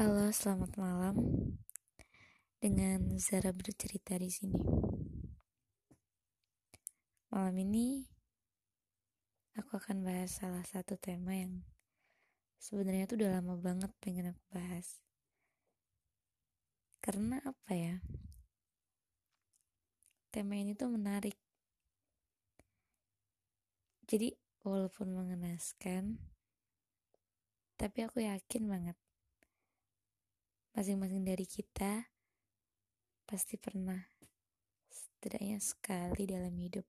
Halo, selamat malam. Dengan Zara bercerita di sini. Malam ini aku akan bahas salah satu tema yang sebenarnya tuh udah lama banget pengen aku bahas. Karena apa ya? Tema ini tuh menarik. Jadi walaupun mengenaskan, tapi aku yakin banget masing-masing dari kita pasti pernah setidaknya sekali dalam hidup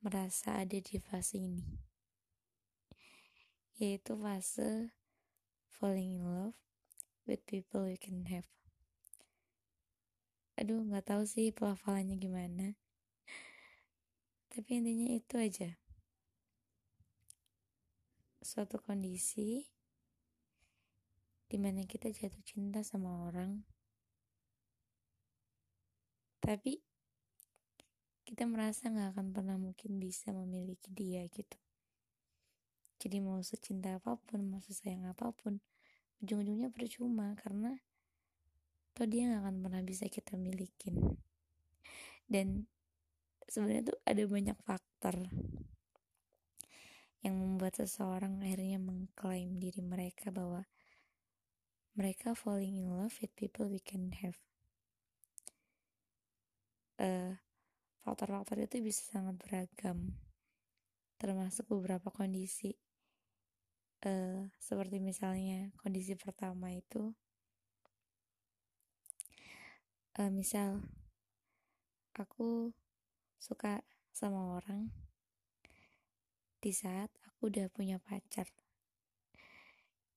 merasa ada di fase ini. Yaitu fase falling in love with people you can have. Aduh nggak tahu sih pelafalannya gimana. Tapi intinya itu aja. Suatu kondisi di mana kita jatuh cinta sama orang. Tapi kita merasa gak akan pernah mungkin bisa memiliki dia gitu. Jadi mau secinta apa pun mau sesayang apa pun ujung-ujungnya percuma karena toh dia gak akan pernah bisa kita milikin. Dan sebenarnya tuh ada banyak faktor yang membuat seseorang akhirnya mengklaim diri mereka bahwa mereka falling in love with people we can have. Uh, faktor-faktor itu bisa sangat beragam, termasuk beberapa kondisi. Uh, seperti misalnya kondisi pertama itu, uh, misal aku suka sama orang di saat aku udah punya pacar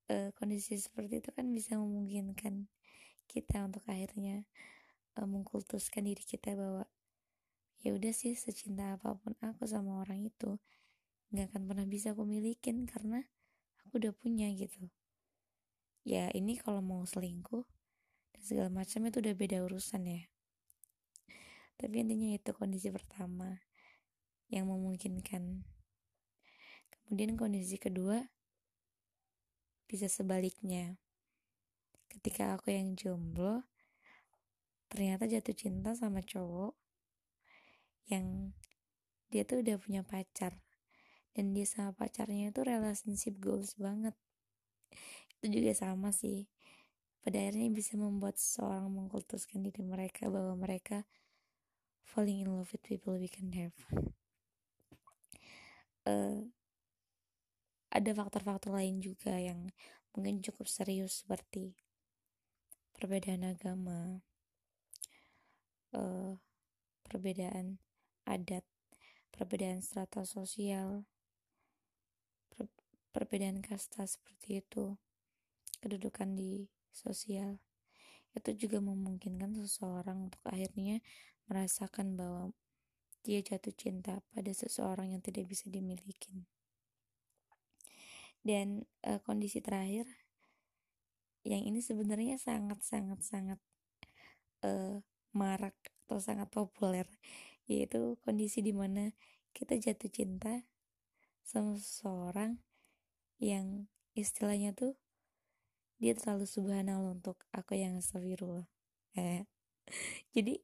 uh, kondisi seperti itu kan bisa memungkinkan kita untuk akhirnya uh, mengkultuskan diri kita bahwa ya udah sih secinta apa pun aku sama orang itu nggak akan pernah bisa aku milikin karena aku udah punya gitu. Ya ini kalau mau selingkuh dan segala macam itu udah beda urusan ya. Tapi intinya itu kondisi pertama yang memungkinkan. Kemudian kondisi kedua bisa sebaliknya. Ketika aku yang jomblo, ternyata jatuh cinta sama cowok yang dia tuh udah punya pacar. Dan dia sama pacarnya itu relationship goals banget. Itu juga sama sih. Pada akhirnya bisa membuat seseorang mengkultuskan diri mereka bahwa mereka falling in love with people we can have. Uh, ada faktor-faktor lain juga yang mungkin cukup serius seperti perbedaan agama, uh, perbedaan adat, perbedaan strata sosial, per perbedaan kasta seperti itu, kedudukan di sosial. Itu juga memungkinkan seseorang untuk akhirnya merasakan bahwa dia jatuh cinta pada seseorang yang tidak bisa dimiliki dan uh, kondisi terakhir yang ini sebenarnya sangat sangat sangat uh, marak atau sangat populer yaitu kondisi di mana kita jatuh cinta sama seseorang yang istilahnya tuh dia terlalu subhanallah untuk aku yang astagfirullah. Eh jadi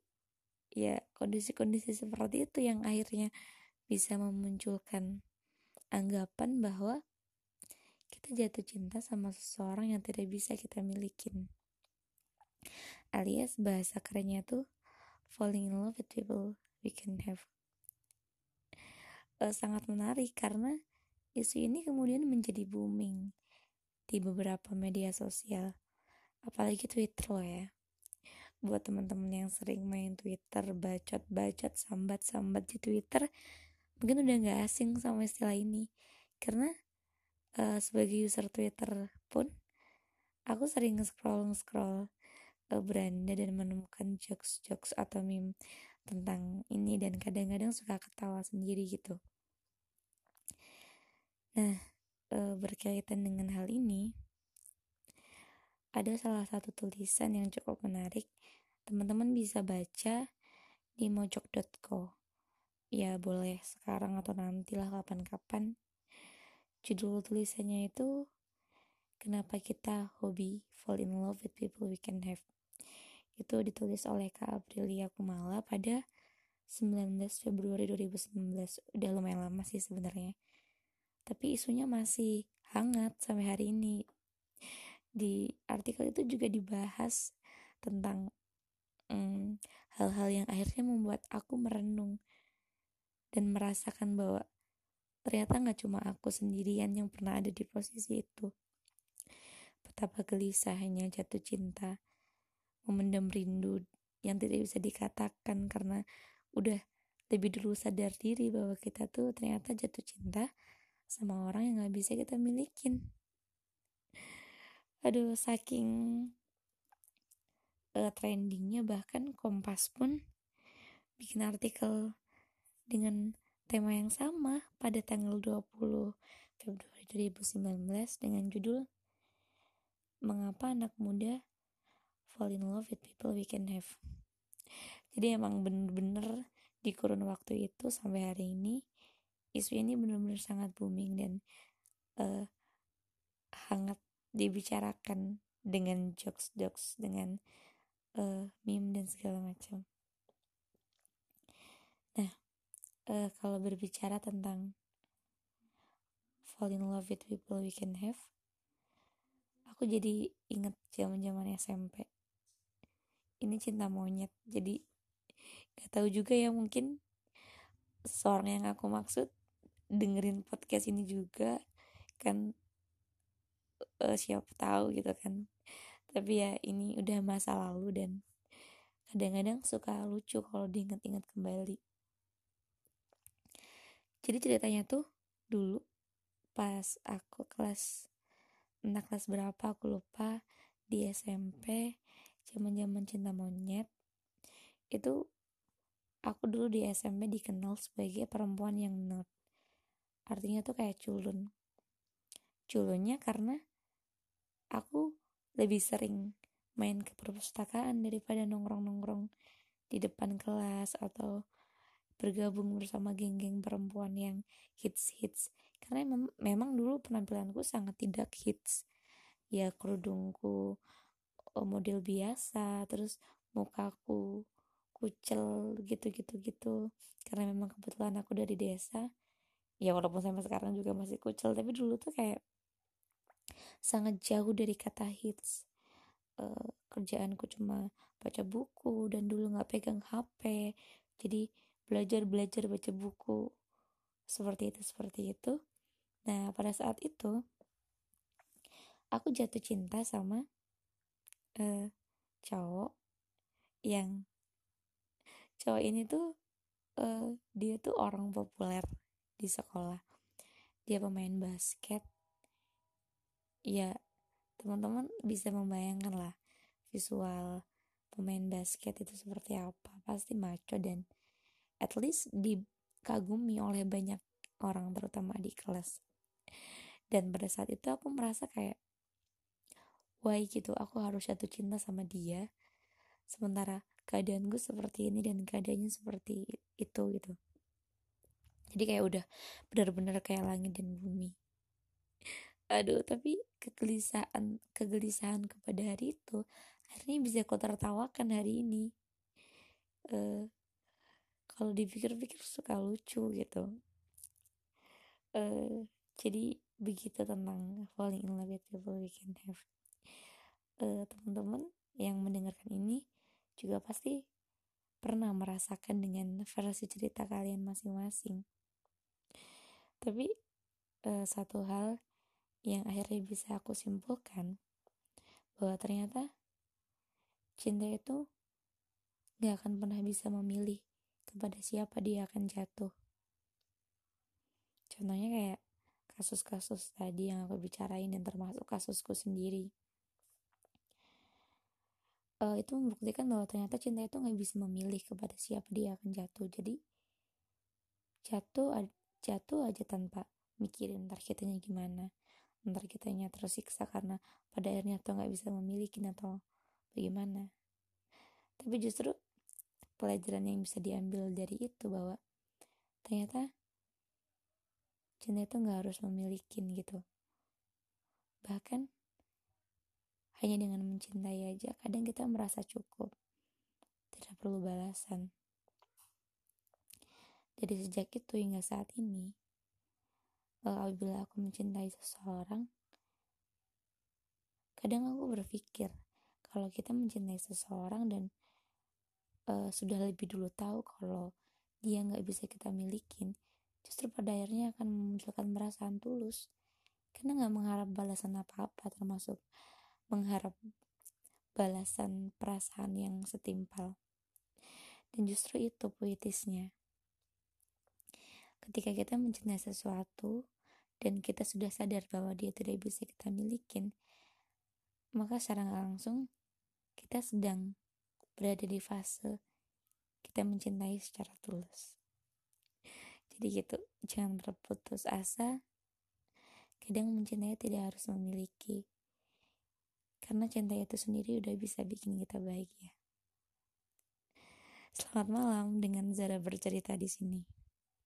ya kondisi-kondisi seperti itu yang akhirnya bisa memunculkan anggapan bahwa kita jatuh cinta sama seseorang yang tidak bisa kita milikin. Alias bahasa kerennya tuh falling in love with people we can have. Uh, sangat menarik karena isu ini kemudian menjadi booming di beberapa media sosial, apalagi Twitter loh ya. Buat teman-teman yang sering main Twitter, bacot-bacot, sambat-sambat di Twitter, mungkin udah gak asing sama istilah ini. Karena uh, sebagai user Twitter pun aku sering scroll scroll uh, beranda dan menemukan jokes-jokes atau meme tentang ini dan kadang-kadang suka ketawa sendiri gitu. Nah, uh, berkaitan dengan hal ini, ada salah satu tulisan yang cukup menarik. Teman-teman bisa baca di mojok.co. Ya boleh sekarang atau nantilah kapan-kapan judul tulisannya itu kenapa kita hobi fall in love with people we can have? Itu ditulis oleh Kak Aprilia Kumala pada 19 Februari 2019 udah lumayan lama sih sebenarnya. Tapi isunya masih hangat sampai hari ini. Di artikel itu juga dibahas tentang hmm, hal-hal hmm, yang akhirnya membuat aku merenung dan merasakan bahwa ternyata nggak cuma aku sendirian yang pernah ada di posisi itu. Betapa gelisahnya jatuh cinta memendam rindu yang tidak bisa dikatakan karena udah lebih dulu sadar diri bahwa kita tuh ternyata jatuh cinta sama orang yang nggak bisa kita milikin. Aduh saking uh, trendingnya bahkan Kompas pun bikin artikel dengan tema yang sama pada tanggal 20 Februari 2019 dengan judul Mengapa anak muda fall in love with people we can have. Jadi emang bener-bener di kurun waktu itu sampai hari ini isu ini bener-bener sangat booming dan uh, hangat dibicarakan dengan jokes-jokes dengan uh, meme dan segala macam. Nah, uh, kalau berbicara tentang fall in love with people we can have, aku jadi inget zaman-zaman SMP. Ini cinta monyet, jadi gak tahu juga ya mungkin seorang yang aku maksud dengerin podcast ini juga kan uh, siapa tahu gitu kan tapi ya ini udah masa lalu dan kadang-kadang suka lucu kalau diingat-ingat kembali jadi ceritanya tuh dulu pas aku kelas entah kelas berapa aku lupa di SMP zaman-zaman cinta monyet itu aku dulu di SMP dikenal sebagai perempuan yang nerd. Artinya tuh kayak culun. Culunnya karena aku lebih sering main ke perpustakaan daripada nongkrong-nongkrong di depan kelas atau bergabung bersama geng-geng perempuan yang hits-hits. Karena mem memang dulu penampilanku sangat tidak hits. Ya kerudungku oh, model biasa terus mukaku kucel gitu-gitu gitu karena memang kebetulan aku dari desa. Ya walaupun sampai sekarang juga masih kucel tapi dulu tuh kayak sangat jauh dari kata hits. Uh, kerjaanku cuma baca buku dan dulu nggak pegang HP jadi belajar belajar baca buku seperti itu seperti itu. Nah pada saat itu aku jatuh cinta sama uh, cowok yang cowok ini tuh uh, dia tuh orang populer di sekolah. Dia pemain basket. Ya teman-teman bisa membayangkan lah visual pemain basket itu seperti apa. Pasti maco dan at least dikagumi oleh banyak orang terutama di kelas. Dan pada saat itu aku merasa kayak why gitu aku harus jatuh cinta sama dia sementara keadaan gue seperti ini dan keadaannya seperti itu gitu. Jadi kayak udah benar-benar kayak langit dan bumi. Aduh tapi kegelisahan kegelisahan kepada hari itu akhirnya bisa kau tertawakan hari ini. Uh, kalau dipikir-pikir suka lucu gitu. Uh, jadi begitu tentang falling in love with people we can have. Uh, teman-teman yang mendengarkan ini juga pasti pernah merasakan dengan versi cerita kalian masing-masing. Tapi uh, satu hal yang akhirnya bisa aku simpulkan bahwa ternyata cinta itu gak akan pernah bisa memilih kepada siapa dia akan jatuh. Contohnya kayak kasus-kasus tadi yang aku bicarain dan termasuk kasusku sendiri. Uh, itu membuktikan bahwa ternyata cinta itu nggak bisa memilih kepada siapa dia akan jatuh. Jadi jatuh jatuh aja tanpa mikirin ntar kitanya gimana ntar kitanya tersiksa karena pada akhirnya tuh nggak bisa memiliki atau bagaimana tapi justru pelajaran yang bisa diambil dari itu bahwa ternyata cinta itu nggak harus memiliki gitu. Bahkan hanya dengan mencintai aja kadang kita merasa cukup. Tidak perlu balasan. Jadi sejak itu hingga saat ini eh, apabila aku mencintai seseorang kadang aku berpikir kalau kita mencintai seseorang dan uh, sudah lebih dulu tahu kalau dia nggak bisa kita milikin justru pada akhirnya akan memunculkan perasaan tulus karena nggak mengharap balasan apa-apa termasuk mengharap balasan perasaan yang setimpal. Dan justru itu puitisnya. Ketika kita mencintai sesuatu dan kita sudah sadar bahwa dia tidak bisa kita milikin, maka secara langsung kita sedang berada di fase kita mencintai secara tulus. Jadi gitu, jangan berputus asa. Kadang mencintai tidak harus memiliki karena cinta itu sendiri udah bisa bikin kita bahagia. Selamat malam dengan Zara bercerita di sini.